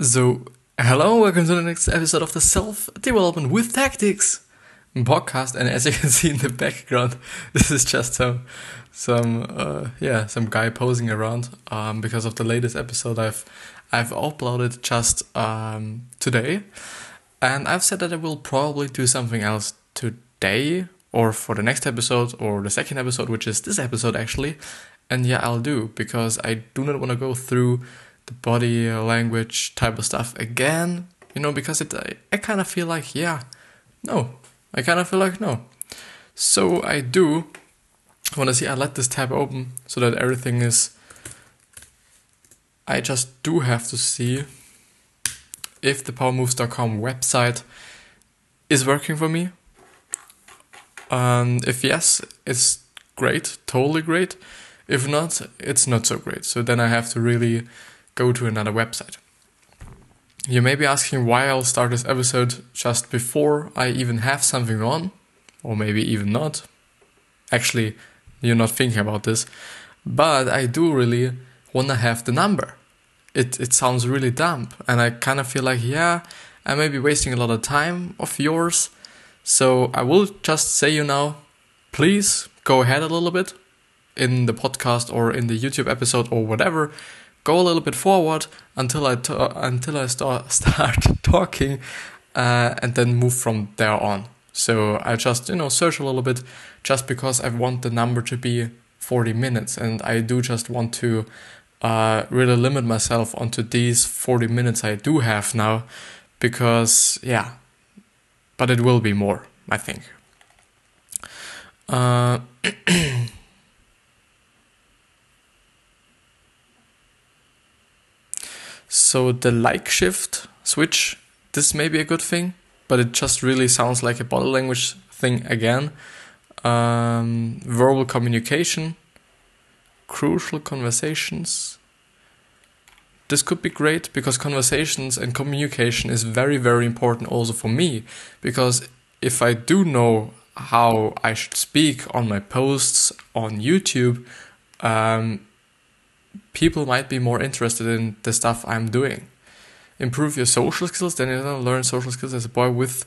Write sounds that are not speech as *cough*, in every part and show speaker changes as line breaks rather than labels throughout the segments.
So, hello, welcome to the next episode of the Self Development with Tactics podcast. And as you can *laughs* see in the background, this is just some, some, uh, yeah, some guy posing around. Um, because of the latest episode I've, I've uploaded just um today, and I've said that I will probably do something else today or for the next episode or the second episode, which is this episode actually. And yeah, I'll do because I do not want to go through the body language type of stuff again, you know, because it I, I kind of feel like yeah, no, I kind of feel like no. So I do want to see I let this tab open so that everything is I just do have to see if the powermoves.com website is working for me. And if yes, it's great, totally great. If not, it's not so great. So then I have to really go to another website. You may be asking why I'll start this episode just before I even have something on, or maybe even not. Actually, you're not thinking about this, but I do really want to have the number. It, it sounds really dumb, and I kind of feel like, yeah, I may be wasting a lot of time of yours. So I will just say you now, please go ahead a little bit in the podcast or in the YouTube episode or whatever go a little bit forward until I t- until I start *laughs* start talking, uh, and then move from there on. So I just you know search a little bit, just because I want the number to be forty minutes, and I do just want to uh, really limit myself onto these forty minutes I do have now, because yeah, but it will be more, I think. Uh, *clears throat* So the like shift switch, this may be a good thing, but it just really sounds like a body language thing again. Um, verbal communication, crucial conversations. This could be great because conversations and communication is very, very important also for me. Because if I do know how I should speak on my posts on YouTube, um, people might be more interested in the stuff I'm doing. Improve your social skills, then you learn social skills as a boy with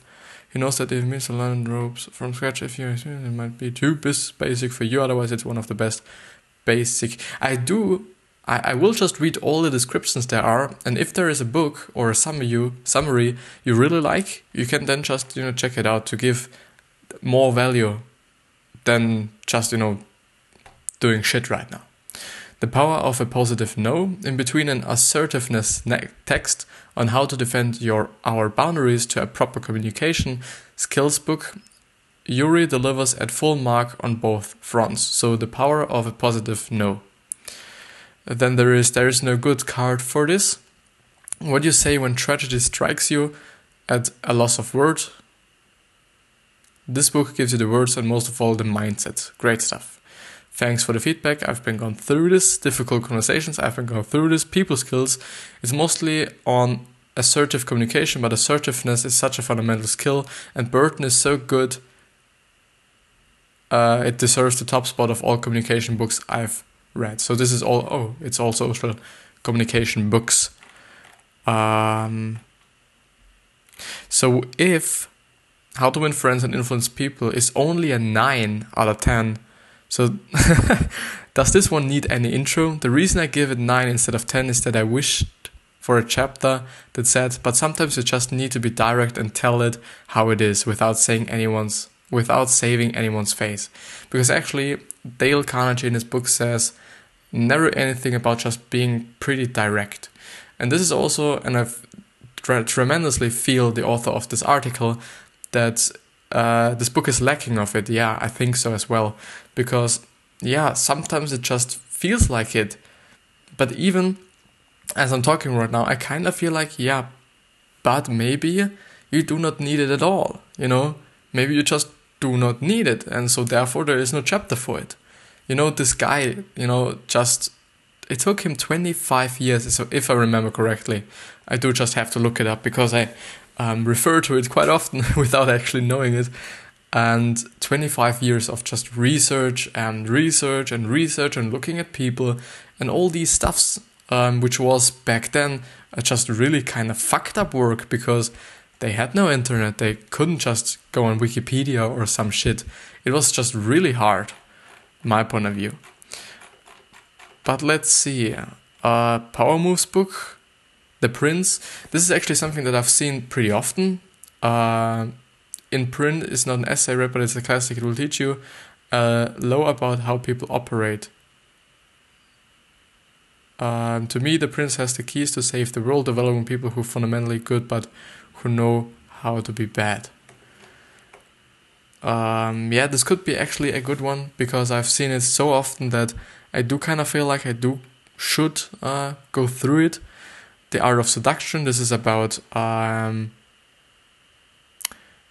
he knows that it means to learn ropes from scratch if you it might be too basic for you, otherwise it's one of the best basic. I do I, I will just read all the descriptions there are, and if there is a book or a summary summary you really like, you can then just, you know, check it out to give more value than just, you know, doing shit right now. The power of a positive no in between an assertiveness text on how to defend your our boundaries to a proper communication skills book Ury delivers at full mark on both fronts. So the power of a positive no. Then there is there is no good card for this. What do you say when tragedy strikes you at a loss of word? This book gives you the words and most of all the mindset. Great stuff. Thanks for the feedback. I've been going through this difficult conversations. I've been going through this people skills. It's mostly on assertive communication, but assertiveness is such a fundamental skill, and Bolton is so good. Uh, it deserves the top spot of all communication books I've read. So this is all. Oh, it's all social communication books. Um, so if How to Win Friends and Influence People is only a nine out of ten so, *laughs* does this one need any intro? The reason I give it 9 instead of 10 is that I wished for a chapter that said, but sometimes you just need to be direct and tell it how it is without saying anyone's without saving anyone's face. Because actually Dale Carnegie in his book says never anything about just being pretty direct. And this is also and I've tremendously feel the author of this article that uh, this book is lacking of it. Yeah, I think so as well. Because, yeah, sometimes it just feels like it. But even as I'm talking right now, I kind of feel like, yeah, but maybe you do not need it at all. You know, maybe you just do not need it. And so therefore there is no chapter for it. You know, this guy, you know, just it took him 25 years so if i remember correctly i do just have to look it up because i um, refer to it quite often *laughs* without actually knowing it. And 25 years of just research and research and research and looking at people and all these stuffs um, which was back then uh, just really kind of fucked up work because they had no internet. They couldn't just go on Wikipedia or some shit. It was just really hard, my point of view. But let's see. Uh, Power Moves book, The Prince. This is actually something that I've seen pretty often. Uh, in print, it's not an essay read, but it's a classic. It will teach you uh, law about how people operate. Um, to me, the prince has the keys to save the world, developing people who are fundamentally good but who know how to be bad. Um, yeah, this could be actually a good one because I've seen it so often that I do kind of feel like I do should uh, go through it. The Art of Seduction. This is about um,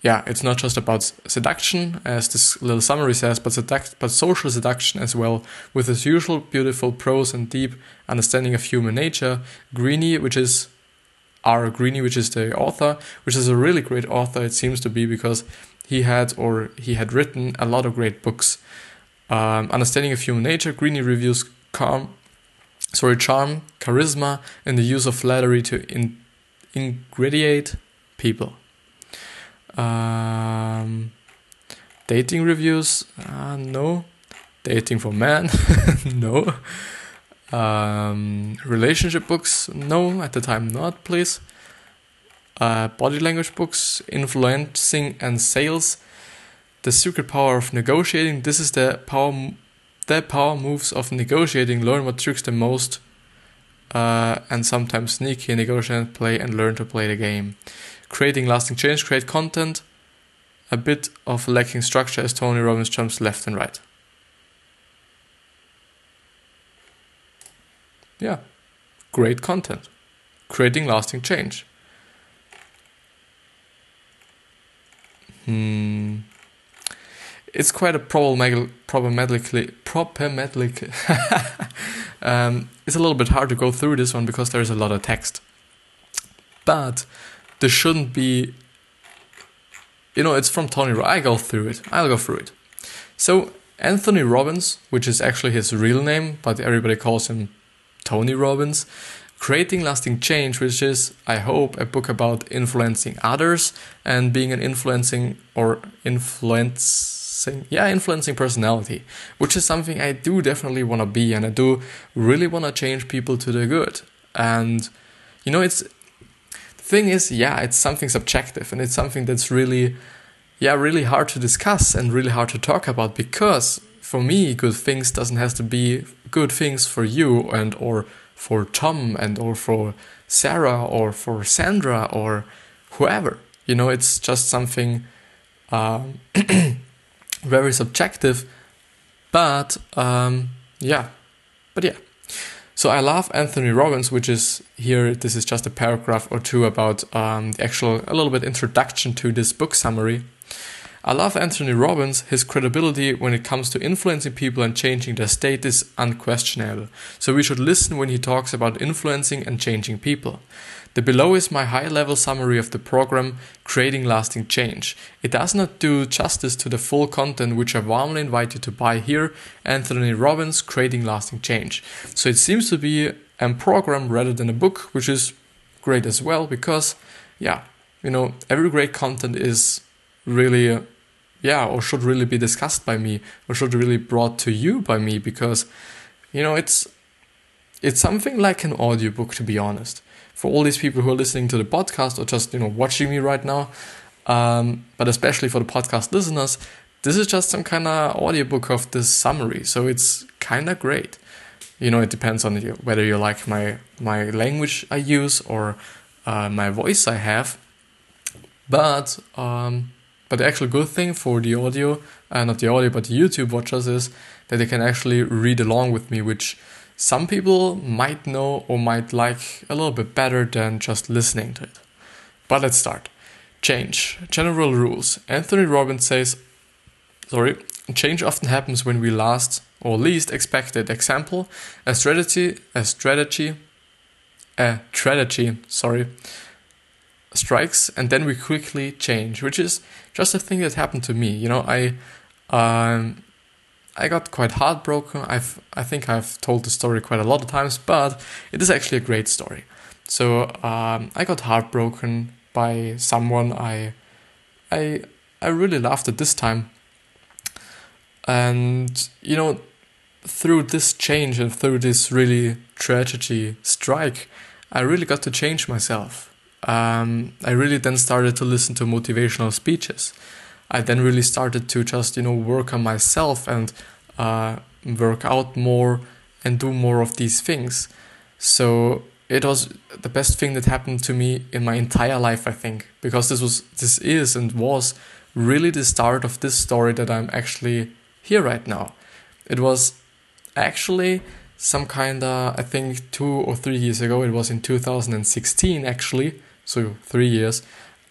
yeah, it's not just about seduction, as this little summary says, but seduct, but social seduction as well, with its usual beautiful prose and deep understanding of human nature. Greene, which is R. Greene, which is the author, which is a really great author, it seems to be, because he had or he had written a lot of great books. Um, understanding of human nature, Greene reviews calm, sorry, charm, charisma, and the use of flattery to in, ingratiate people. Um, dating reviews? Uh, no. Dating for men? *laughs* no. Um, relationship books? No, at the time not, please. Uh, body language books, influencing and sales. The secret power of negotiating. This is the power, the power moves of negotiating. Learn what tricks the most, uh, and sometimes sneaky negotiate, play, and learn to play the game creating lasting change, create content, a bit of lacking structure as Tony Robbins jumps left and right. Yeah, great content, creating lasting change. Hmm. It's quite a problematic, problematically, problematic. *laughs* um, it's a little bit hard to go through this one because there's a lot of text. But there shouldn't be you know it's from tony Robbins. i go through it i'll go through it so anthony robbins which is actually his real name but everybody calls him tony robbins creating lasting change which is i hope a book about influencing others and being an influencing or influencing yeah influencing personality which is something i do definitely want to be and i do really want to change people to the good and you know it's the thing is, yeah, it's something subjective and it's something that's really, yeah, really hard to discuss and really hard to talk about because for me, good things doesn't have to be good things for you and or for Tom and or for Sarah or for Sandra or whoever. You know, it's just something um, *clears throat* very subjective, but um, yeah, but yeah. So I love Anthony Robbins, which is here. This is just a paragraph or two about um, the actual, a little bit introduction to this book summary. I love Anthony Robbins. His credibility when it comes to influencing people and changing their state is unquestionable. So we should listen when he talks about influencing and changing people. The below is my high level summary of the program Creating Lasting Change. It does not do justice to the full content, which I warmly invite you to buy here Anthony Robbins Creating Lasting Change. So it seems to be a program rather than a book, which is great as well because, yeah, you know, every great content is really, yeah, or should really be discussed by me or should really brought to you by me because, you know, it's it's something like an audiobook to be honest for all these people who are listening to the podcast or just you know watching me right now um, but especially for the podcast listeners this is just some kind of audiobook of this summary. So it's kind of great. You know it depends on whether you like my my language i use or uh, my voice i have. But um, but the actual good thing for the audio uh, not the audio but the youtube watchers is that they can actually read along with me which some people might know or might like a little bit better than just listening to it. But let's start. Change. General rules. Anthony Robbins says, sorry, change often happens when we last or least expect it. Example, a strategy, a strategy, a strategy, sorry, strikes and then we quickly change, which is just a thing that happened to me. You know, I, um, I got quite heartbroken. I've I think I've told the story quite a lot of times, but it is actually a great story. So um, I got heartbroken by someone I I I really loved at this time. And you know, through this change and through this really tragedy strike, I really got to change myself. Um, I really then started to listen to motivational speeches. I then really started to just you know work on myself and uh, work out more and do more of these things. So it was the best thing that happened to me in my entire life, I think, because this was this is and was really the start of this story that I'm actually here right now. It was actually some kind of I think two or three years ago. It was in 2016 actually, so three years.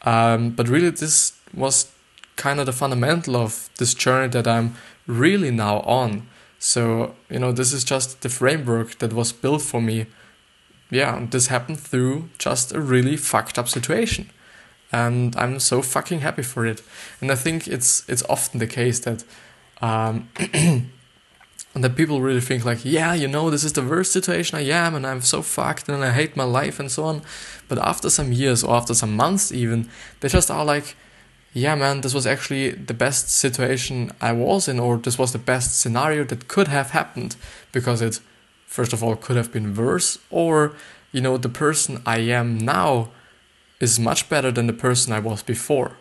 Um, but really, this was kind of the fundamental of this journey that I'm really now on. So you know, this is just the framework that was built for me yeah, this happened through just a really fucked up situation. And I'm so fucking happy for it. And I think it's it's often the case that um, *clears throat* that people really think like, yeah, you know, this is the worst situation I am, and I'm so fucked, and I hate my life, and so on. But after some years or after some months, even, they just are like, yeah, man, this was actually the best situation I was in, or this was the best scenario that could have happened because it first of all could have been worse or you know the person i am now is much better than the person i was before.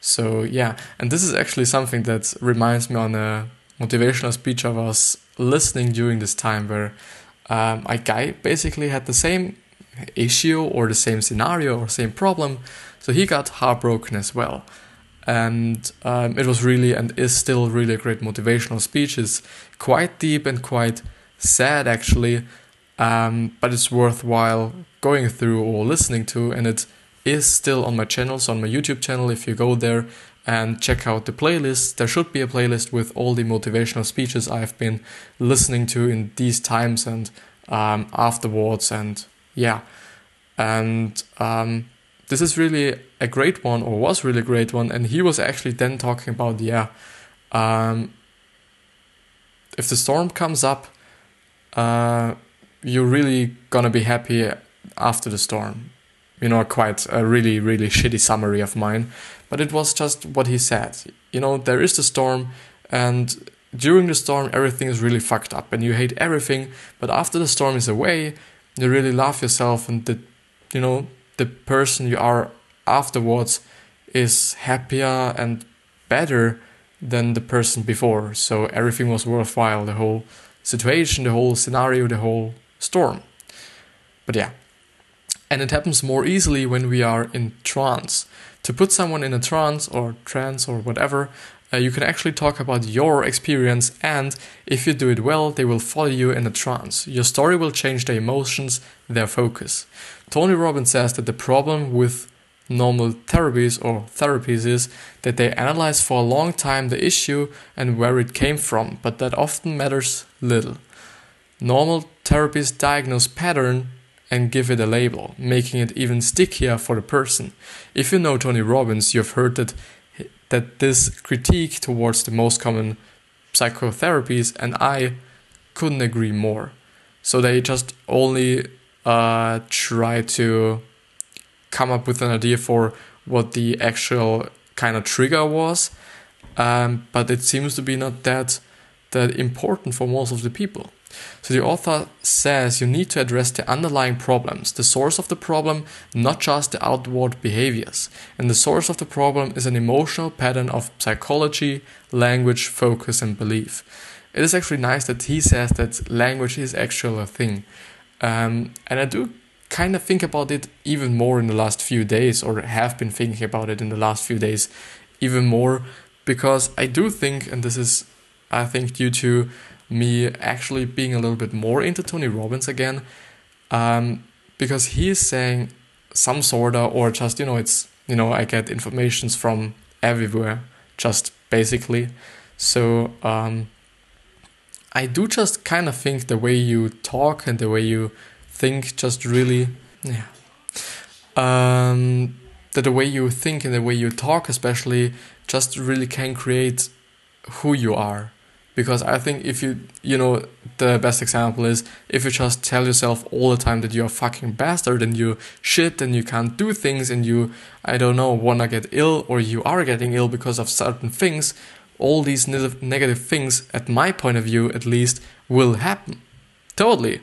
So yeah and this is actually something that reminds me on a motivational speech i was listening during this time where um, a guy basically had the same issue or the same scenario or same problem. So he got heartbroken as well. And um, it was really and is still really a great motivational speech. It's quite deep and quite sad actually, um, but it's worthwhile going through or listening to, and it is still on my channel, so on my YouTube channel. If you go there and check out the playlist, there should be a playlist with all the motivational speeches I've been listening to in these times and um, afterwards, and yeah, and um, this is really a great one, or was really great one, and he was actually then talking about yeah. Um, if the storm comes up, uh, you're really gonna be happy after the storm. You know, quite a really, really shitty summary of mine, but it was just what he said. You know, there is the storm, and during the storm, everything is really fucked up, and you hate everything. But after the storm is away, you really love yourself, and the, you know, the person you are afterwards is happier and better than the person before. So everything was worthwhile. The whole situation, the whole scenario, the whole storm. But yeah. And it happens more easily when we are in trance. To put someone in a trance or trance or whatever, uh, you can actually talk about your experience, and if you do it well, they will follow you in a trance. Your story will change their emotions, their focus. Tony Robbins says that the problem with normal therapies or therapies is that they analyze for a long time the issue and where it came from, but that often matters little. Normal therapies diagnose pattern and give it a label, making it even stickier for the person. If you know Tony Robbins, you've heard that that this critique towards the most common psychotherapies, and I couldn't agree more. So they just only uh, try to come up with an idea for what the actual kind of trigger was, um, but it seems to be not that that important for most of the people. So the author says you need to address the underlying problems, the source of the problem, not just the outward behaviors. And the source of the problem is an emotional pattern of psychology, language, focus, and belief. It is actually nice that he says that language is actually a thing. Um, and I do kind of think about it even more in the last few days, or have been thinking about it in the last few days even more, because I do think, and this is, I think, due to me actually being a little bit more into Tony Robbins again, um, because he is saying some sort of, or just, you know, it's, you know, I get informations from everywhere, just basically. So, um, I do just kind of think the way you talk and the way you think just really yeah um, that the way you think and the way you talk especially just really can create who you are because I think if you, you know, the best example is if you just tell yourself all the time that you're a fucking bastard and you shit and you can't do things and you, I don't know, wanna get ill or you are getting ill because of certain things, all these negative things, at my point of view at least, will happen. Totally.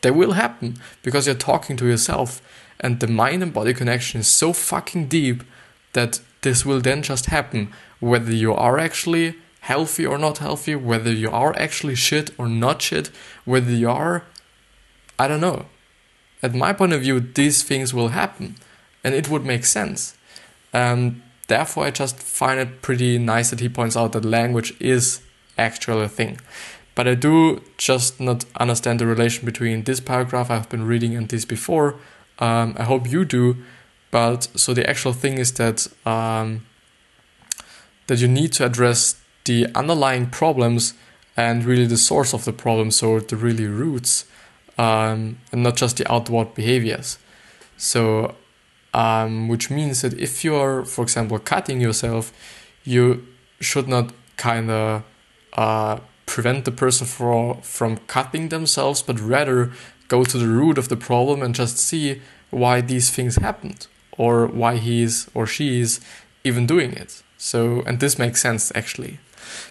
They will happen because you're talking to yourself and the mind and body connection is so fucking deep that this will then just happen whether you are actually healthy or not healthy, whether you are actually shit or not shit, whether you are, I don't know. At my point of view, these things will happen and it would make sense. Um, therefore, I just find it pretty nice that he points out that language is actually a thing. But I do just not understand the relation between this paragraph I've been reading and this before. Um, I hope you do. But so the actual thing is that um, that you need to address the underlying problems and really the source of the problem, so the really roots, um, and not just the outward behaviors. So, um, which means that if you are, for example, cutting yourself, you should not kind of uh, prevent the person for, from cutting themselves, but rather go to the root of the problem and just see why these things happened or why he is or she is even doing it. So, and this makes sense actually.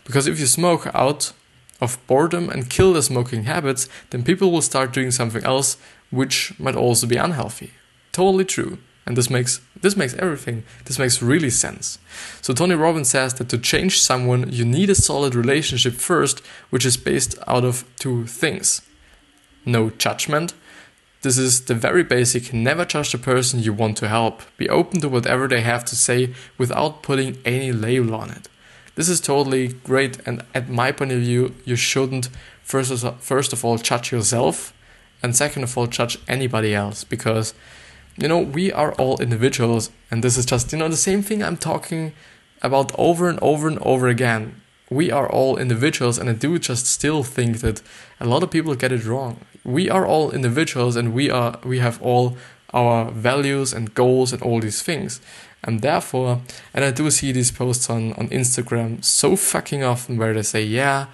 Because if you smoke out of boredom and kill the smoking habits, then people will start doing something else which might also be unhealthy. Totally true. And this makes this makes everything this makes really sense. So Tony Robbins says that to change someone you need a solid relationship first, which is based out of two things. No judgment this is the very basic never judge the person you want to help. Be open to whatever they have to say without putting any label on it. This is totally great, and at my point of view, you shouldn't first of, first of all judge yourself, and second of all, judge anybody else because you know we are all individuals, and this is just you know the same thing I'm talking about over and over and over again we are all individuals, and I do just still think that a lot of people get it wrong. We are all individuals, and we are we have all our values and goals and all these things. And therefore, and I do see these posts on, on Instagram so fucking often where they say, yeah,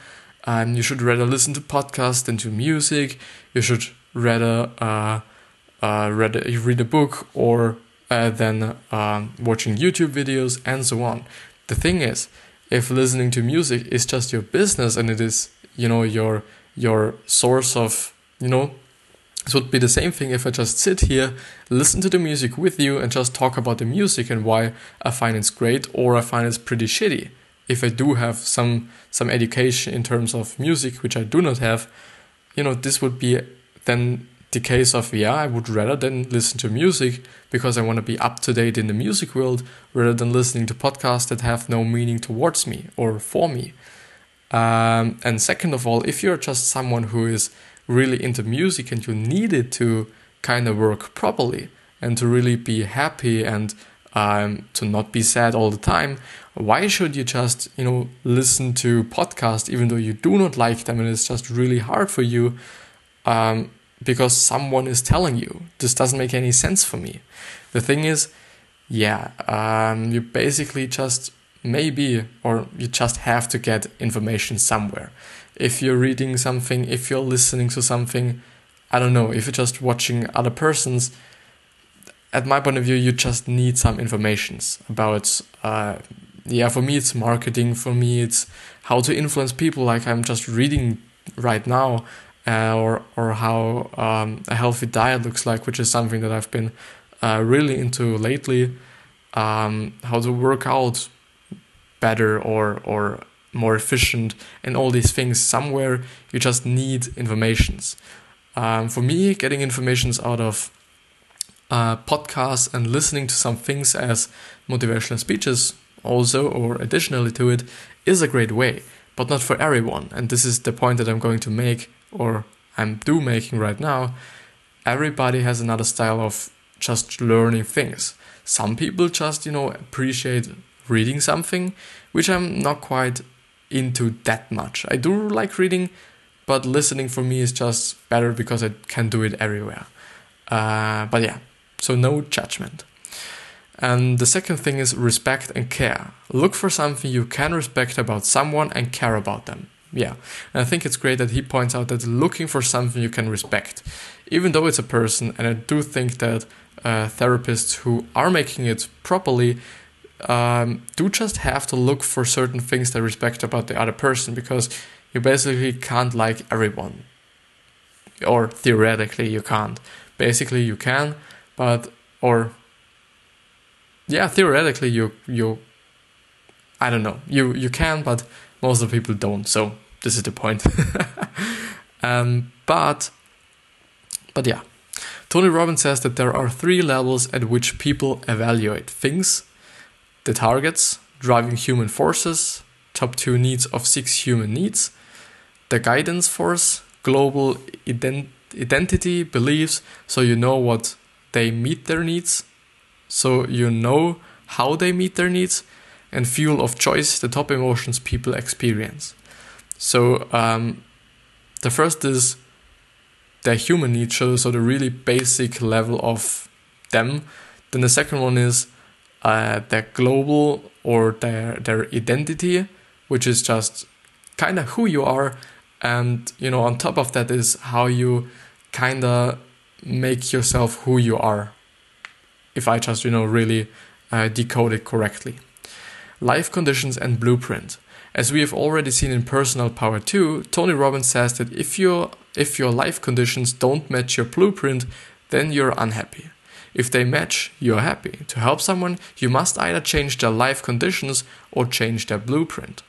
um, you should rather listen to podcasts than to music. You should rather uh, uh, read, a, read a book or uh, than um, watching YouTube videos and so on. The thing is, if listening to music is just your business and it is you know your your source of you know it would be the same thing if I just sit here, listen to the music with you, and just talk about the music and why I find it's great or I find it's pretty shitty. If I do have some some education in terms of music, which I do not have, you know, this would be then the case of yeah, I would rather than listen to music because I want to be up to date in the music world rather than listening to podcasts that have no meaning towards me or for me. Um, and second of all, if you're just someone who is really into music and you need it to kind of work properly and to really be happy and um, to not be sad all the time, why should you just you know listen to podcasts even though you do not like them and it's just really hard for you? Um, because someone is telling you. This doesn't make any sense for me. The thing is, yeah, um, you basically just maybe, or you just have to get information somewhere. If you're reading something, if you're listening to something, I don't know, if you're just watching other persons, at my point of view, you just need some informations about, uh, yeah, for me, it's marketing, for me, it's how to influence people, like I'm just reading right now uh, or or how um, a healthy diet looks like, which is something that I've been uh, really into lately. Um, how to work out better or or more efficient and all these things. Somewhere you just need informations. Um, for me, getting informations out of uh, podcasts and listening to some things as motivational speeches also or additionally to it is a great way but not for everyone and this is the point that i'm going to make or I'm do making right now, everybody has another style of just learning things. Some people just, you know, appreciate reading something, which I'm not quite into that much. I do like reading, but listening for me is just better because I can do it everywhere. Uh, but yeah, so no judgment. And the second thing is respect and care. Look for something you can respect about someone and care about them yeah. And I think it's great that he points out that looking for something you can respect, even though it's a person, and I do think that uh, therapists who are making it properly um, do just have to look for certain things they respect about the other person because you basically can't like everyone. Or theoretically, you can't. Basically, you can, but, or, yeah, theoretically, you, you, I don't know, you, you can, but most of the people don't, so this is the point. *laughs* um, but, but yeah. Tony Robbins says that there are three levels at which people evaluate things the targets, driving human forces, top two needs of six human needs, the guidance force, global ident- identity, beliefs, so you know what they meet their needs, so you know how they meet their needs, and fuel of choice, the top emotions people experience. So um, the first is their human needs, so the really basic level of them. Then the second one is uh, their global or their their identity, which is just kind of who you are, and you know on top of that is how you kind of make yourself who you are. If I just you know really uh, decode it correctly, life conditions and blueprint. As we have already seen in Personal Power 2, Tony Robbins says that if your if your life conditions don't match your blueprint, then you're unhappy. If they match, you're happy. To help someone, you must either change their life conditions or change their blueprint.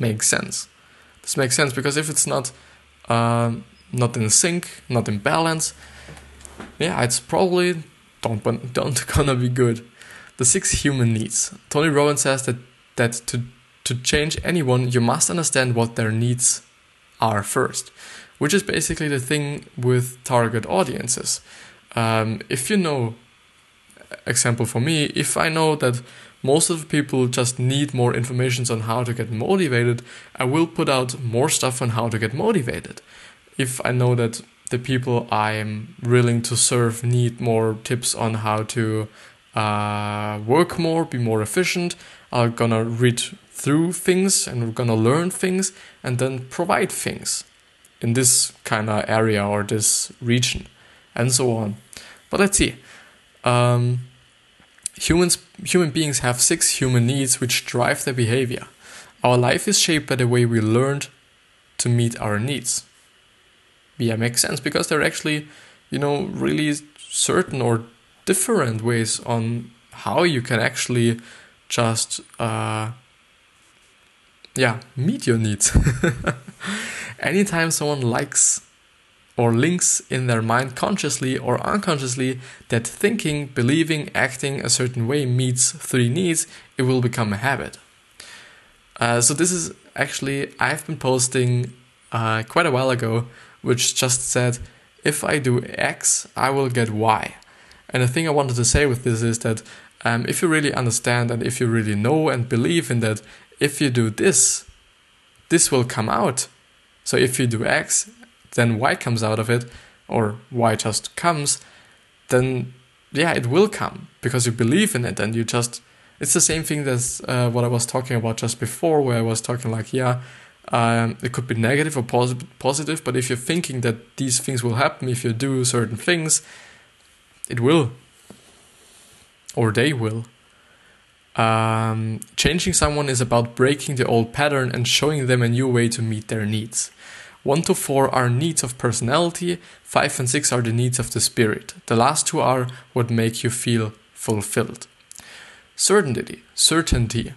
Makes sense. This makes sense because if it's not uh, not in sync, not in balance, yeah, it's probably don't *laughs* don't gonna be good. The six human needs. Tony Robbins says that that to to change anyone, you must understand what their needs are first, which is basically the thing with target audiences um, if you know example for me if i know that most of the people just need more information on how to get motivated i will put out more stuff on how to get motivated. If i know that the people i am willing to serve need more tips on how to uh, work more be more efficient i'm gonna read through things and we're gonna learn things and then provide things in this kind of area or this region and so on but let's see. Um, humans, human beings have six human needs which drive their behavior. Our life is shaped by the way we learned to meet our needs. Yeah, makes sense because they're actually, you know, really certain or different ways on how you can actually just, uh, yeah, meet your needs. *laughs* Anytime someone likes or links in their mind consciously or unconsciously that thinking, believing, acting a certain way meets three needs, it will become a habit. Uh, so, this is actually, I've been posting uh, quite a while ago, which just said, if I do X, I will get Y. And the thing I wanted to say with this is that um, if you really understand and if you really know and believe in that, if you do this, this will come out. So if you do X, then Y comes out of it, or Y just comes, then yeah, it will come because you believe in it and you just. It's the same thing as uh, what I was talking about just before, where I was talking like, yeah, um, it could be negative or pos- positive, but if you're thinking that these things will happen if you do certain things, it will, or they will. Um, changing someone is about breaking the old pattern and showing them a new way to meet their needs. 1 to 4 are needs of personality, 5 and 6 are the needs of the spirit. The last two are what make you feel fulfilled. Certainty, certainty.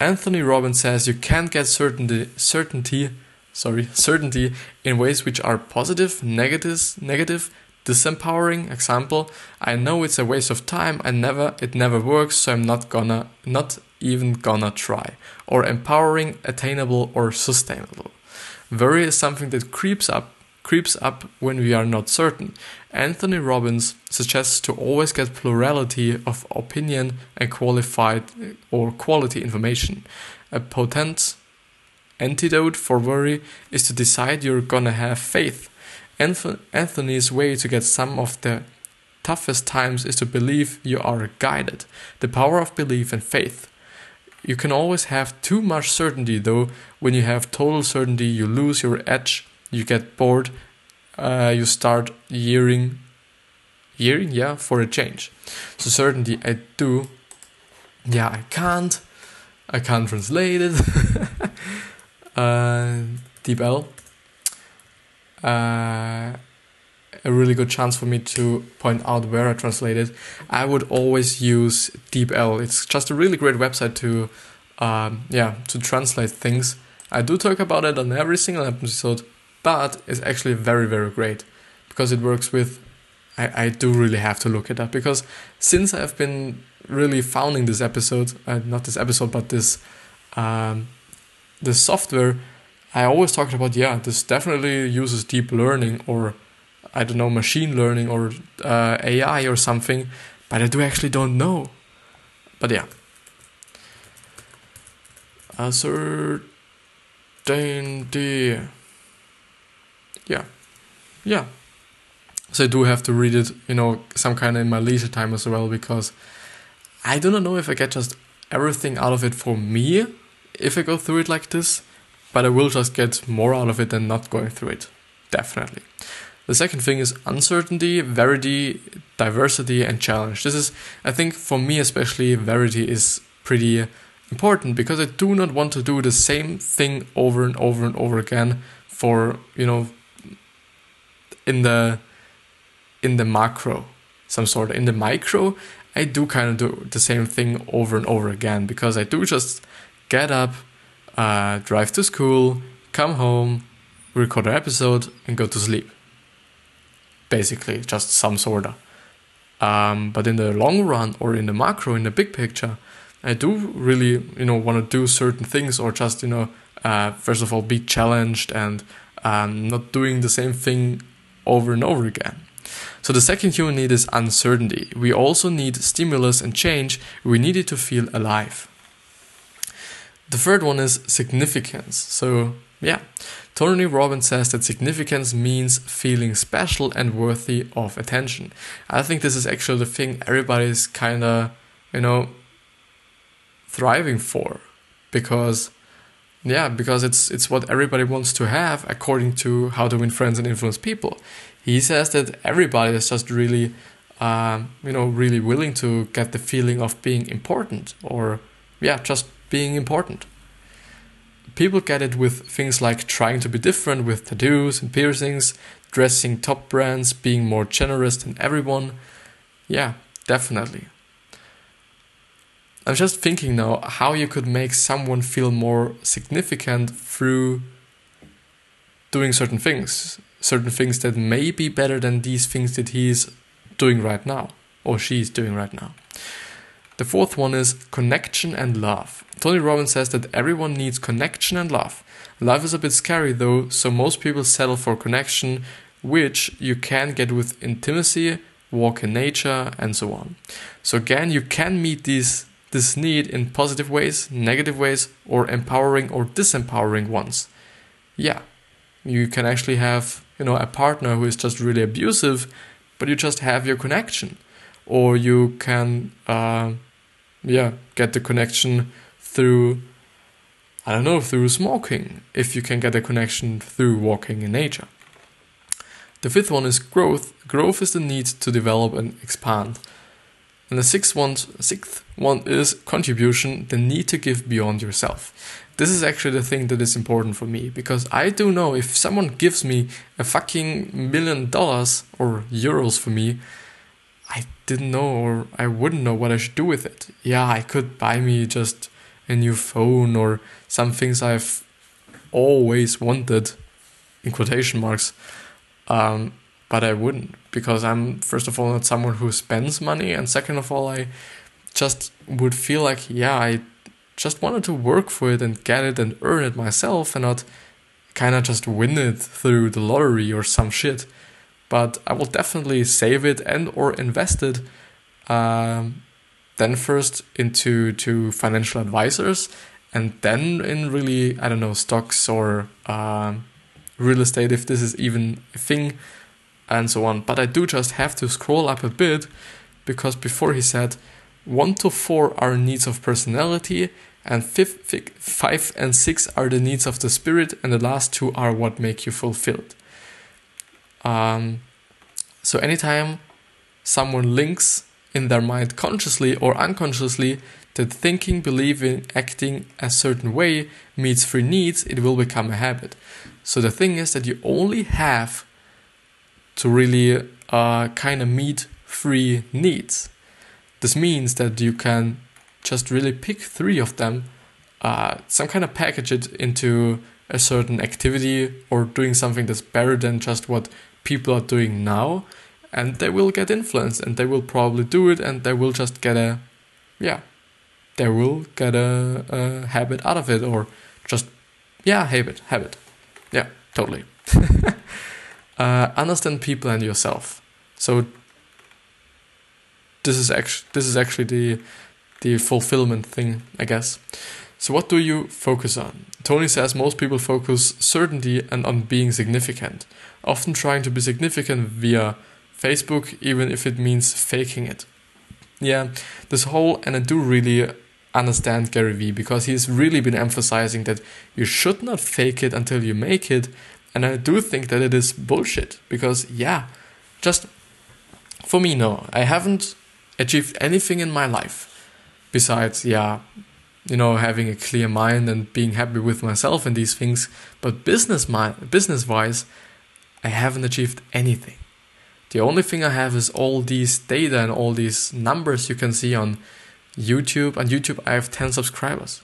Anthony Robbins says you can't get certainty, certainty, sorry, certainty in ways which are positive, negative, negative, disempowering. Example: I know it's a waste of time. I never, it never works, so I'm not gonna, not even gonna try. Or empowering, attainable, or sustainable. Worry is something that creeps up creeps up when we are not certain. Anthony Robbins suggests to always get plurality of opinion and qualified or quality information. A potent antidote for worry is to decide you're gonna have faith. Anthony's way to get some of the toughest times is to believe you are guided. The power of belief and faith. you can always have too much certainty, though. When you have total certainty, you lose your edge, you get bored, uh, you start yearning, yearning, yeah, for a change. So, certainty, I do. Yeah, I can't. I can't translate it. *laughs* uh, DeepL. Uh, a really good chance for me to point out where I translated. I would always use DeepL. It's just a really great website to, um, yeah, to translate things. I do talk about it on every single episode, but it's actually very, very great because it works with. I, I do really have to look it up because since I've been really founding this episode, uh, not this episode, but this, um, this software, I always talked about yeah, this definitely uses deep learning or I don't know, machine learning or uh, AI or something, but I do actually don't know. But yeah. Uncertainty. Yeah. Yeah. So I do have to read it, you know, some kind of in my leisure time as well because I do not know if I get just everything out of it for me if I go through it like this, but I will just get more out of it than not going through it. Definitely. The second thing is uncertainty, verity, diversity, and challenge. This is, I think, for me especially, verity is pretty important because I do not want to do the same thing over and over and over again for, you know, in the in the macro, some sort. In the micro, I do kind of do the same thing over and over again because I do just get up, uh, drive to school, come home, record an episode, and go to sleep basically just some sort of. Um, but in the long run or in the macro, in the big picture, I do really, you know, want to do certain things or just, you know, uh, first of all, be challenged and um, not doing the same thing over and over again. So the second human need is uncertainty. We also need stimulus and change. We need it to feel alive. The third one is significance. So yeah, Tony Robbins says that significance means feeling special and worthy of attention. I think this is actually the thing everybody's kind of, you know, thriving for because yeah, because it's it's what everybody wants to have according to how to win friends and influence people. He says that everybody is just really um, you know, really willing to get the feeling of being important or yeah, just being important. People get it with things like trying to be different with tattoos and piercings, dressing top brands, being more generous than everyone. Yeah, definitely. I'm just thinking now how you could make someone feel more significant through doing certain things, certain things that may be better than these things that he's doing right now or she's doing right now. The fourth one is connection and love. Tony Robbins says that everyone needs connection and love. Love is a bit scary though, so most people settle for connection, which you can get with intimacy, walk in nature, and so on. So again, you can meet these this need in positive ways, negative ways, or empowering or disempowering ones. Yeah, you can actually have you know a partner who is just really abusive, but you just have your connection, or you can. Uh, yeah, get the connection through, I don't know, through smoking, if you can get a connection through walking in nature. The fifth one is growth. Growth is the need to develop and expand. And the sixth one, sixth one is contribution, the need to give beyond yourself. This is actually the thing that is important for me because I do know if someone gives me a fucking million dollars or euros for me, I didn't know or I wouldn't know what I should do with it. Yeah, I could buy me just a new phone or some things I've always wanted, in quotation marks, um, but I wouldn't because I'm, first of all, not someone who spends money, and second of all, I just would feel like, yeah, I just wanted to work for it and get it and earn it myself and not kind of just win it through the lottery or some shit. But I will definitely save it and or invest it um, then first into to financial advisors and then in really I don't know stocks or um, real estate if this is even a thing and so on. But I do just have to scroll up a bit because before he said one to four are needs of personality and five and six are the needs of the spirit, and the last two are what make you fulfilled. Um, so anytime someone links in their mind consciously or unconsciously that thinking, believing, acting a certain way meets three needs, it will become a habit. So the thing is that you only have to really uh, kind of meet three needs. This means that you can just really pick three of them, uh, some kind of package it into a certain activity or doing something that's better than just what people are doing now, and they will get influenced and they will probably do it and they will just get a, yeah, they will get a, a habit out of it or just, yeah, habit, habit. Yeah, totally. *laughs* uh, understand people and yourself. So this is actually this is actually the the fulfillment thing, I guess. So what do you focus on? Tony says most people focus certainty and on being significant, often trying to be significant via Facebook, even if it means faking it. Yeah, this whole, and I do really understand Gary Vee because he's really been emphasizing that you should not fake it until you make it. And I do think that it is bullshit because, yeah, just for me, no, I haven't achieved anything in my life besides, yeah, you know, having a clear mind and being happy with myself and these things. But business, business wise, I haven't achieved anything. The only thing I have is all these data and all these numbers you can see on YouTube. On YouTube, I have 10 subscribers.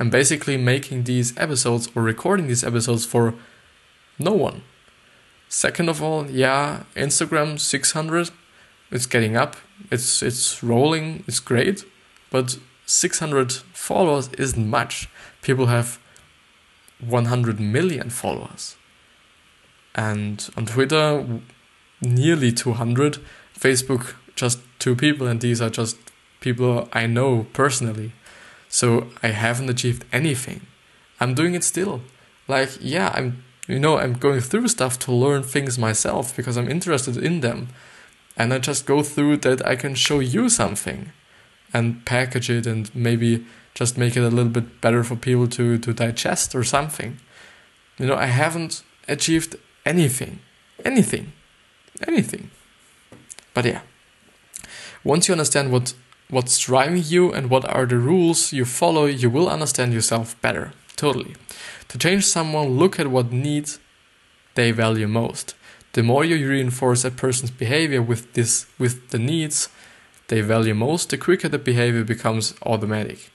I'm basically making these episodes or recording these episodes for no one. Second of all, yeah, Instagram 600, it's getting up, it's it's rolling, it's great, but 600 followers isn't much. People have 100 million followers. And on Twitter, nearly 200. Facebook, just two people, and these are just people I know personally. So I haven't achieved anything. I'm doing it still. Like, yeah, I'm, you know, I'm going through stuff to learn things myself because I'm interested in them. And I just go through that I can show you something and package it and maybe just make it a little bit better for people to, to digest or something. You know, I haven't achieved anything. Anything anything. But yeah, once you understand what what's driving you and what are the rules you follow, you will understand yourself better. Totally. To change someone, look at what needs they value most. The more you reinforce a person's behavior with this with the needs they value most, the quicker the behavior becomes automatic.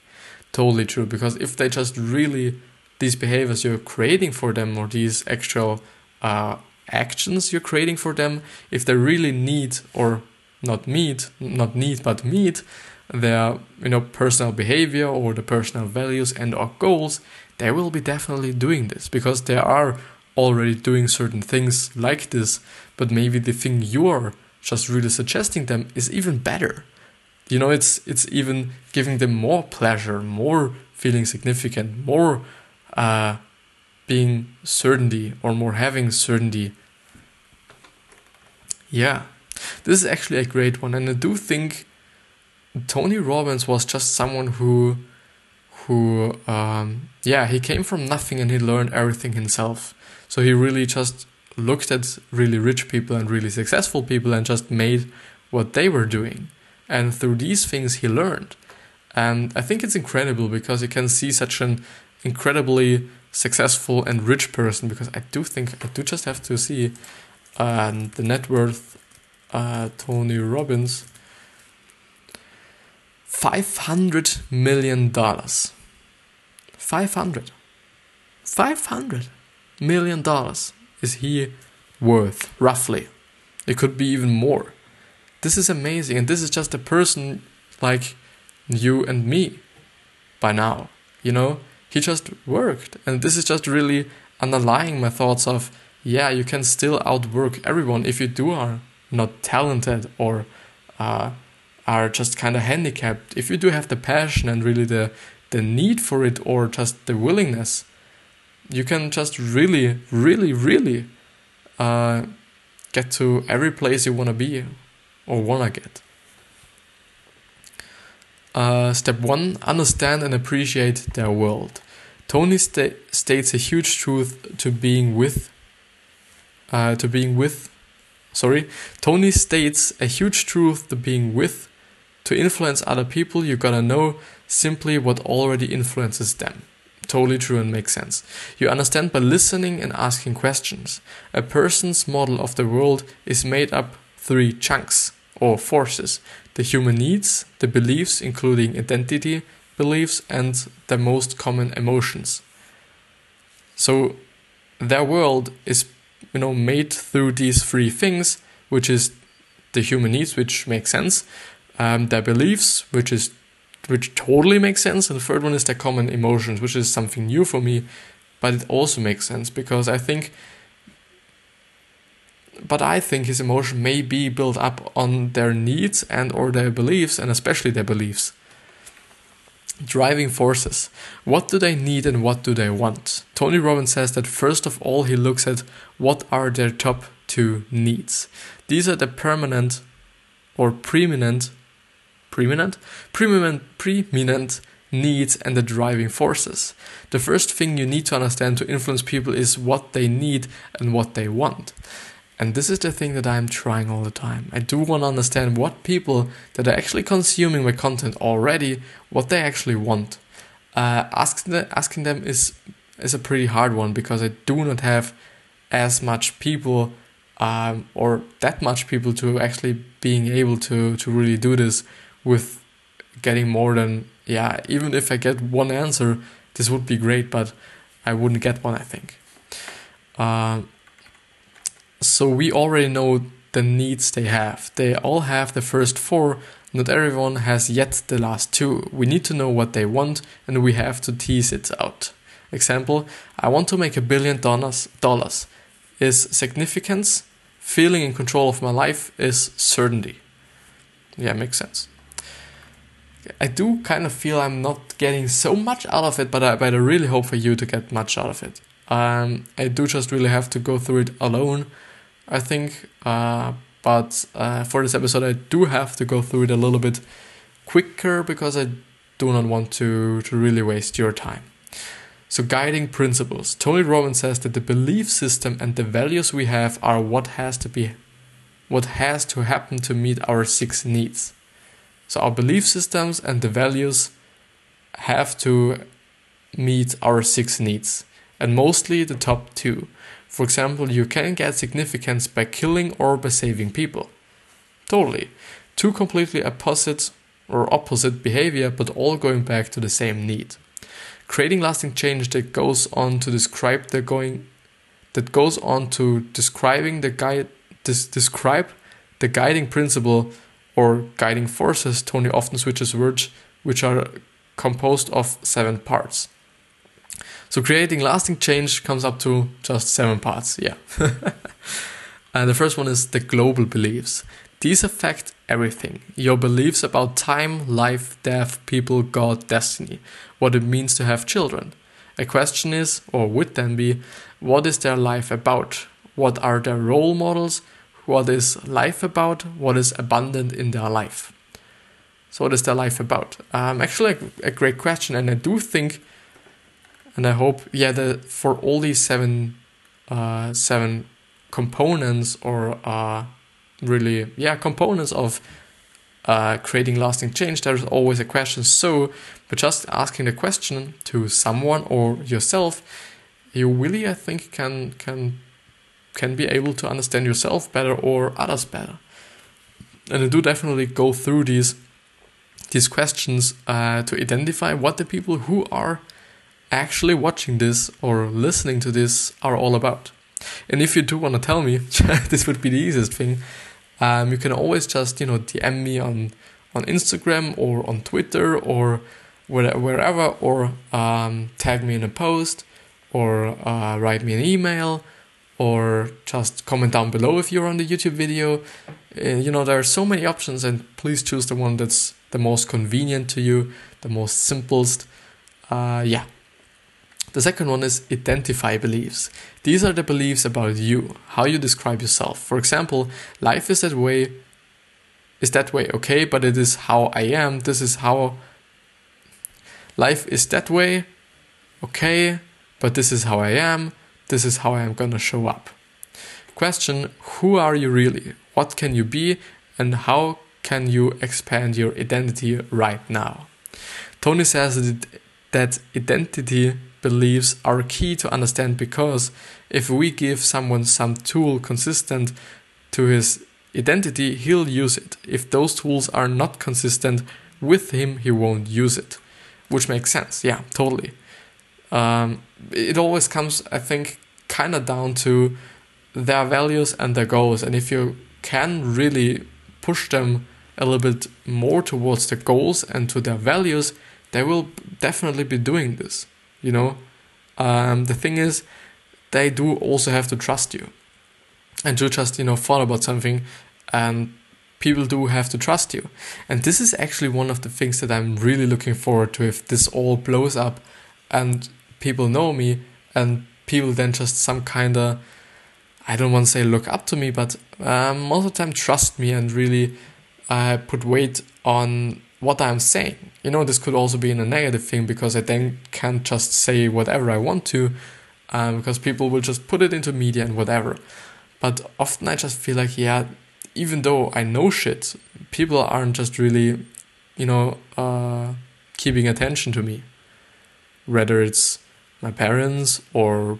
Totally true, because if they just really these behaviors you're creating for them or these actual uh, actions you're creating for them, if they really need or not meet, not need but meet their you know personal behavior or the personal values and or goals, they will be definitely doing this because they are already doing certain things like this, but maybe the thing you are just really suggesting them is even better. You know, it's it's even giving them more pleasure, more feeling significant, more uh, being certainty or more having certainty yeah, this is actually a great one, and I do think Tony Robbins was just someone who, who, um, yeah, he came from nothing and he learned everything himself. So he really just looked at really rich people and really successful people and just made what they were doing. And through these things, he learned. And I think it's incredible because you can see such an incredibly successful and rich person. Because I do think I do just have to see and the net worth uh, Tony Robbins 500 million dollars. 500 500 million dollars is he worth roughly. It could be even more. This is amazing and this is just a person like you and me by now you know? He just worked and this is just really underlying my thoughts of yeah, you can still outwork everyone if you do are not talented or uh, are just kind of handicapped. If you do have the passion and really the the need for it or just the willingness, you can just really, really, really uh, get to every place you want to be or want to get. Uh, step one: understand and appreciate their world. Tony sta- states a huge truth to being with. Uh, to being with. Sorry, Tony states a huge truth to being with. To influence other people, you gotta know simply what already influences them. Totally true and makes sense. You understand by listening and asking questions. A person's model of the world is made up three chunks or forces the human needs, the beliefs, including identity, beliefs, and the most common emotions. So their world is you know made through these three things, which is the human needs, which makes sense, um, their beliefs, which is which totally makes sense, and the third one is their common emotions, which is something new for me, but it also makes sense because I think. But I think his emotion may be built up on their needs and or their beliefs, and especially their beliefs driving forces. What do they need and what do they want? Tony Robbins says that first of all, he looks at what are their top two needs. These are the permanent or preeminent, preeminent, preeminent, preeminent needs and the driving forces. The first thing you need to understand to influence people is what they need and what they want. And this is the thing that I'm trying all the time. I do want to understand what people that are actually consuming my content already, what they actually want. Uh, asking, them, asking them is is a pretty hard one because I do not have as much people um, or that much people to actually being able to to really do this with getting more than yeah even if I get one answer this would be great but I wouldn't get one I think. Um, so we already know the needs they have. They all have the first four. Not everyone has yet the last two. We need to know what they want and we have to tease it out. Example, I want to make a billion dollars. Dollars is significance. Feeling in control of my life is certainty. Yeah, makes sense. I do kind of feel I'm not getting so much out of it, but I, but I really hope for you to get much out of it. Um, I do just really have to go through it alone I think. Uh, but uh, for this episode, I do have to go through it a little bit quicker because I do not want to, to really waste your time. So, guiding principles. Tony Robbins says that the belief system and the values we have are what has to be, what has to happen to meet our six needs. So, our belief systems and the values have to meet our six needs, and mostly the top two. For example, you can get significance by killing or by saving people. Totally. Two completely opposite or opposite behavior, but all going back to the same need. Creating lasting change that goes on to describe the going that goes on to describing the guide des, describe the guiding principle or guiding forces. Tony often switches words which are composed of seven parts. So creating lasting change comes up to just seven parts. Yeah. *laughs* and the first one is the global beliefs. These affect everything. Your beliefs about time, life, death, people, God, destiny, what it means to have children. A question is, or would then be, what is their life about? What are their role models? What is life about? What is abundant in their life? So, what is their life about? Um, actually, a, a great question, and I do think and I hope yeah that for all these seven uh, seven components or uh, really yeah components of uh, creating lasting change there's always a question so but just asking the question to someone or yourself you really I think can can can be able to understand yourself better or others better and I do definitely go through these these questions uh, to identify what the people who are actually watching this or listening to this are all about. And if you do want to tell me, *laughs* this would be the easiest thing. Um, you can always just you know DM me on on Instagram or on Twitter or wherever, or um, tag me in a post or uh, write me an email or just comment down below if you're on the YouTube video. Uh, you know there are so many options, and please choose the one that's the most convenient to you, the most simplest. Uh, yeah, the second one is identify beliefs. These are the beliefs about you, how you describe yourself. For example, life is that way. is that way, okay, but it is how I am. This is how life is that way, okay, but this is how I am. This is how I am gonna show up. Question Who are you really? What can you be? And how can you expand your identity right now? Tony says that identity beliefs are key to understand because if we give someone some tool consistent to his identity, he'll use it. If those tools are not consistent with him, he won't use it. Which makes sense. Yeah, totally. Um, it always comes, I think, kind of down to their values and their goals. And if you can really push them a little bit more towards the goals and to their values, they will definitely be doing this. You know, um, the thing is, they do also have to trust you and to just you know thought about something and people do have to trust you and this is actually one of the things that i'm really looking forward to if this all blows up and people know me and people then just some kind of i don't want to say look up to me but um, most of the time trust me and really uh, put weight on what i'm saying you know this could also be in a negative thing because i then can't just say whatever i want to um, because people will just put it into media and whatever but often I just feel like, yeah, even though I know shit, people aren't just really, you know, uh, keeping attention to me. Whether it's my parents or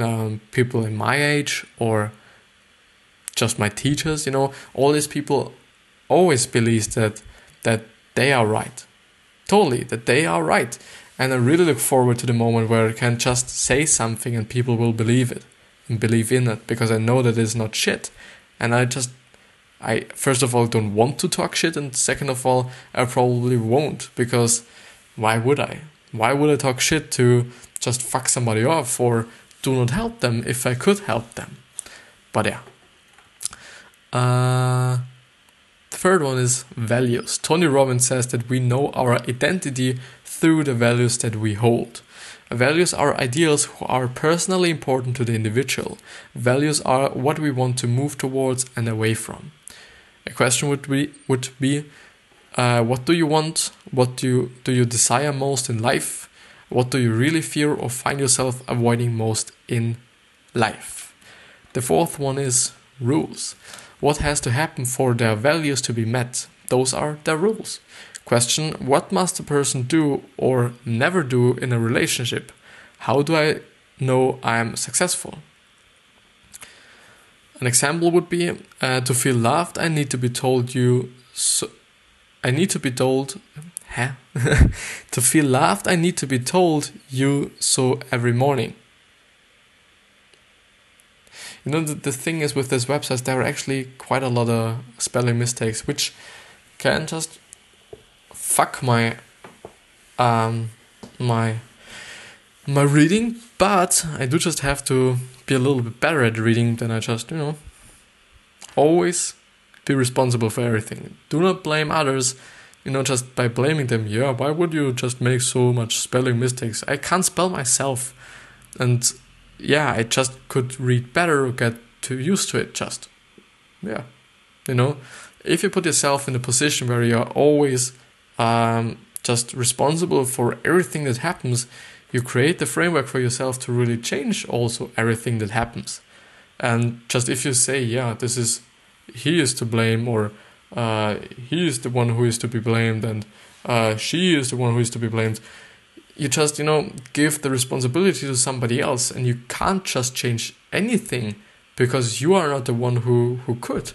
um, people in my age or just my teachers, you know, all these people always believe that that they are right. Totally, that they are right. And I really look forward to the moment where I can just say something and people will believe it and believe in it because I know that it's not shit. And I just, I first of all don't want to talk shit, and second of all, I probably won't because why would I? Why would I talk shit to just fuck somebody off or do not help them if I could help them? But yeah. Uh, the third one is values. Tony Robbins says that we know our identity through the values that we hold. Values are ideals who are personally important to the individual. Values are what we want to move towards and away from. A question would be would be uh, what do you want? What do you, do you desire most in life? What do you really fear or find yourself avoiding most in life? The fourth one is rules. What has to happen for their values to be met? Those are their rules. Question What must a person do or never do in a relationship? How do I know I'm successful? An example would be uh, to feel loved, I need to be told you. So, I need to be told. Huh? *laughs* to feel loved, I need to be told you so every morning. You know, the, the thing is with this website, there are actually quite a lot of spelling mistakes, which can just fuck my um my my reading, but I do just have to be a little bit better at reading than I just, you know, always be responsible for everything. Do not blame others, you know, just by blaming them. Yeah, why would you just make so much spelling mistakes? I can't spell myself. And yeah, I just could read better or get too used to it just. Yeah. You know, if you put yourself in a position where you're always um, just responsible for everything that happens, you create the framework for yourself to really change also everything that happens. And just if you say, yeah, this is he is to blame, or uh, he is the one who is to be blamed, and uh, she is the one who is to be blamed, you just you know give the responsibility to somebody else, and you can't just change anything because you are not the one who who could,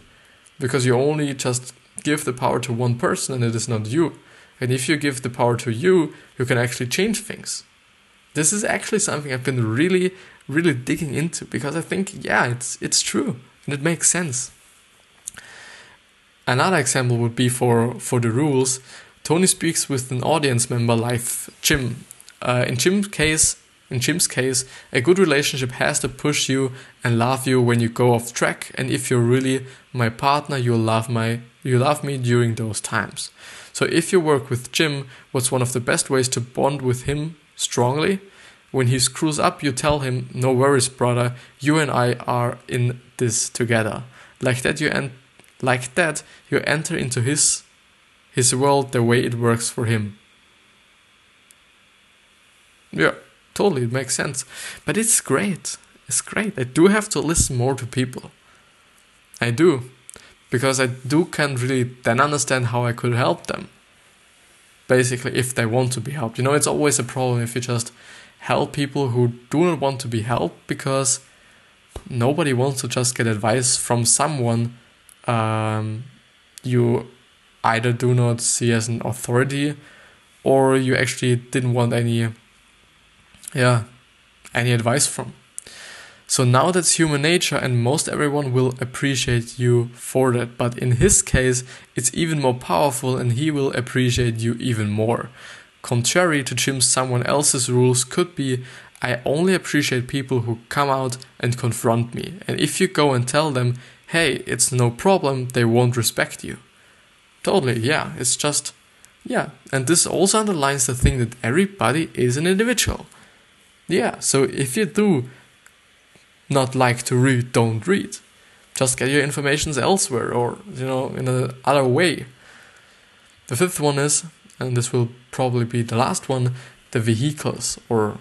because you only just give the power to one person, and it is not you. And if you give the power to you, you can actually change things. This is actually something I've been really, really digging into because I think, yeah, it's it's true and it makes sense. Another example would be for for the rules. Tony speaks with an audience member like Jim. Uh, in Jim's case, in Jim's case, a good relationship has to push you and love you when you go off track. And if you're really my partner, you'll love my you love me during those times. So if you work with Jim, what's one of the best ways to bond with him strongly? When he screws up, you tell him, "No worries, brother. You and I are in this together." Like that, you end Like that, you enter into his his world the way it works for him. Yeah, totally, it makes sense. But it's great. It's great. I do have to listen more to people. I do. Because I do can't really then understand how I could help them. Basically, if they want to be helped. You know, it's always a problem if you just help people who do not want to be helped because nobody wants to just get advice from someone um, you either do not see as an authority or you actually didn't want any yeah any advice from so now that's human nature, and most everyone will appreciate you for that. But in his case, it's even more powerful, and he will appreciate you even more. Contrary to Jim's someone else's rules, could be I only appreciate people who come out and confront me. And if you go and tell them, hey, it's no problem, they won't respect you. Totally, yeah, it's just, yeah. And this also underlines the thing that everybody is an individual. Yeah, so if you do not like to read, don't read. Just get your informations elsewhere or, you know, in another way. The fifth one is, and this will probably be the last one, the vehicles or,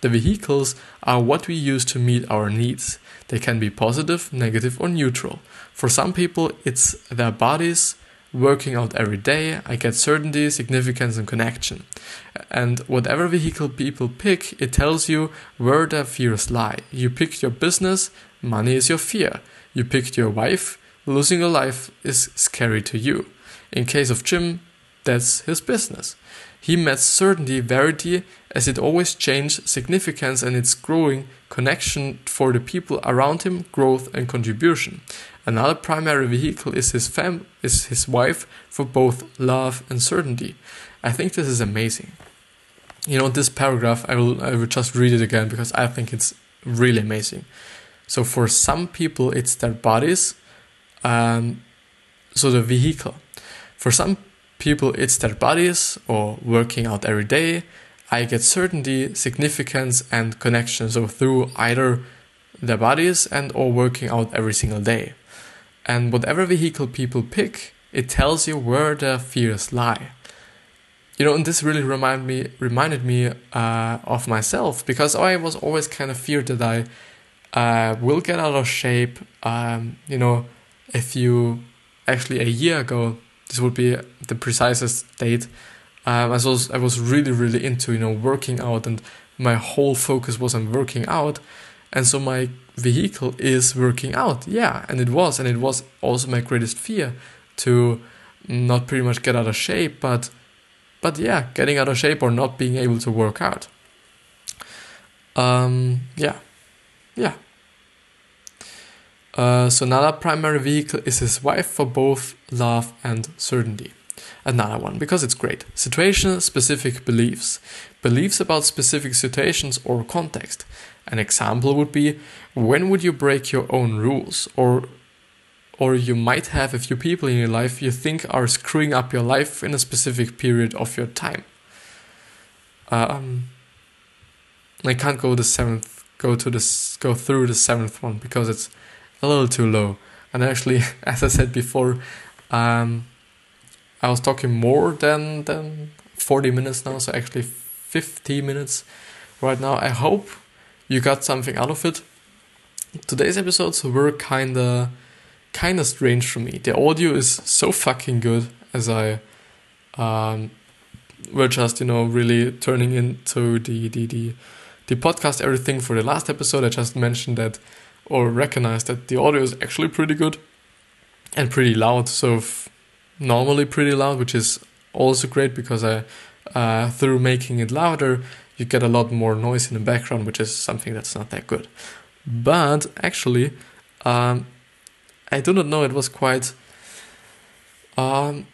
the vehicles are what we use to meet our needs. They can be positive, negative, or neutral. For some people, it's their bodies, working out every day, I get certainty, significance, and connection. And whatever vehicle people pick, it tells you where their fears lie. You picked your business, money is your fear. You picked your wife, losing a life is scary to you. In case of Jim, that's his business. He met certainty, verity, as it always changed, significance and its growing connection for the people around him, growth and contribution. Another primary vehicle is his fam is his wife for both love and certainty. I think this is amazing. You know, this paragraph I will I will just read it again because I think it's really amazing. So for some people it's their bodies, um, so the vehicle. For some people it's their bodies or working out every day. I get certainty, significance, and connection. So through either their bodies and or working out every single day. And whatever vehicle people pick, it tells you where their fears lie. You know, and this really remind me reminded me uh, of myself because I was always kind of feared that I uh, will get out of shape. Um, you know, if you actually a year ago, this would be the precisest date. Um, I was I was really really into you know working out, and my whole focus was on working out, and so my vehicle is working out. Yeah, and it was, and it was also my greatest fear to not pretty much get out of shape, but but yeah, getting out of shape or not being able to work out. Um, yeah, yeah. Uh, so another primary vehicle is his wife for both love and certainty. Another one because it's great. Situation specific beliefs, beliefs about specific situations or context. An example would be when would you break your own rules or or you might have a few people in your life you think are screwing up your life in a specific period of your time. Um, I can't go the seventh go to this go through the seventh one because it's a little too low. And actually, *laughs* as I said before, um, I was talking more than than 40 minutes now, so actually 50 minutes right now. I hope you got something out of it. Today's episodes were kinda kinda strange for me. The audio is so fucking good as I um were just, you know, really turning into the the the the podcast everything for the last episode. I just mentioned that or recognized that the audio is actually pretty good and pretty loud. So normally pretty loud, which is also great because I uh, through making it louder you get a lot more noise in the background, which is something that's not that good. But actually, um, I do not know. It was quite, um,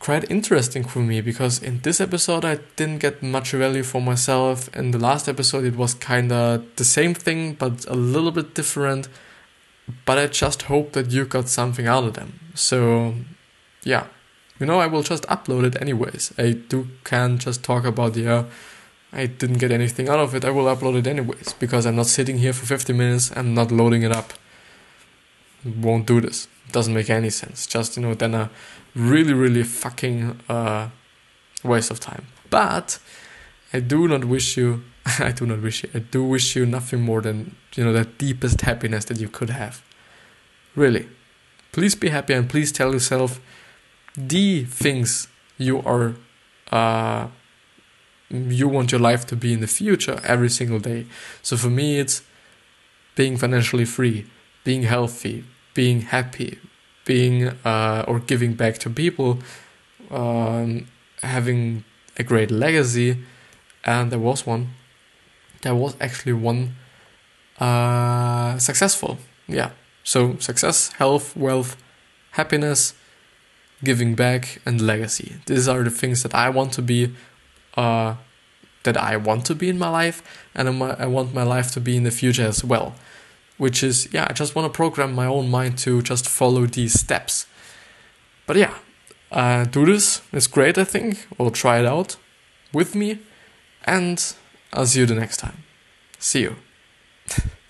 quite interesting for me because in this episode I didn't get much value for myself. In the last episode, it was kind of the same thing but a little bit different. But I just hope that you got something out of them. So, yeah, you know, I will just upload it anyways. I do can just talk about the. I didn't get anything out of it, I will upload it anyways because I'm not sitting here for 50 minutes and not loading it up. won't do this. Doesn't make any sense. Just you know, then a really, really fucking uh, waste of time. But I do not wish you. *laughs* I do not wish you. I do wish you nothing more than you know the deepest happiness that you could have. Really, please be happy and please tell yourself the things you are. Uh, you want your life to be in the future every single day. So for me, it's being financially free, being healthy, being happy, being uh, or giving back to people, um, having a great legacy. And there was one. There was actually one uh, successful. Yeah. So success, health, wealth, happiness, giving back, and legacy. These are the things that I want to be. Uh, that I want to be in my life, and I want my life to be in the future as well which is yeah i just want to program my own mind to just follow these steps. But yeah uh, do this. It's great i think. Or try it out with me. And i'll see you the next time. See you *laughs*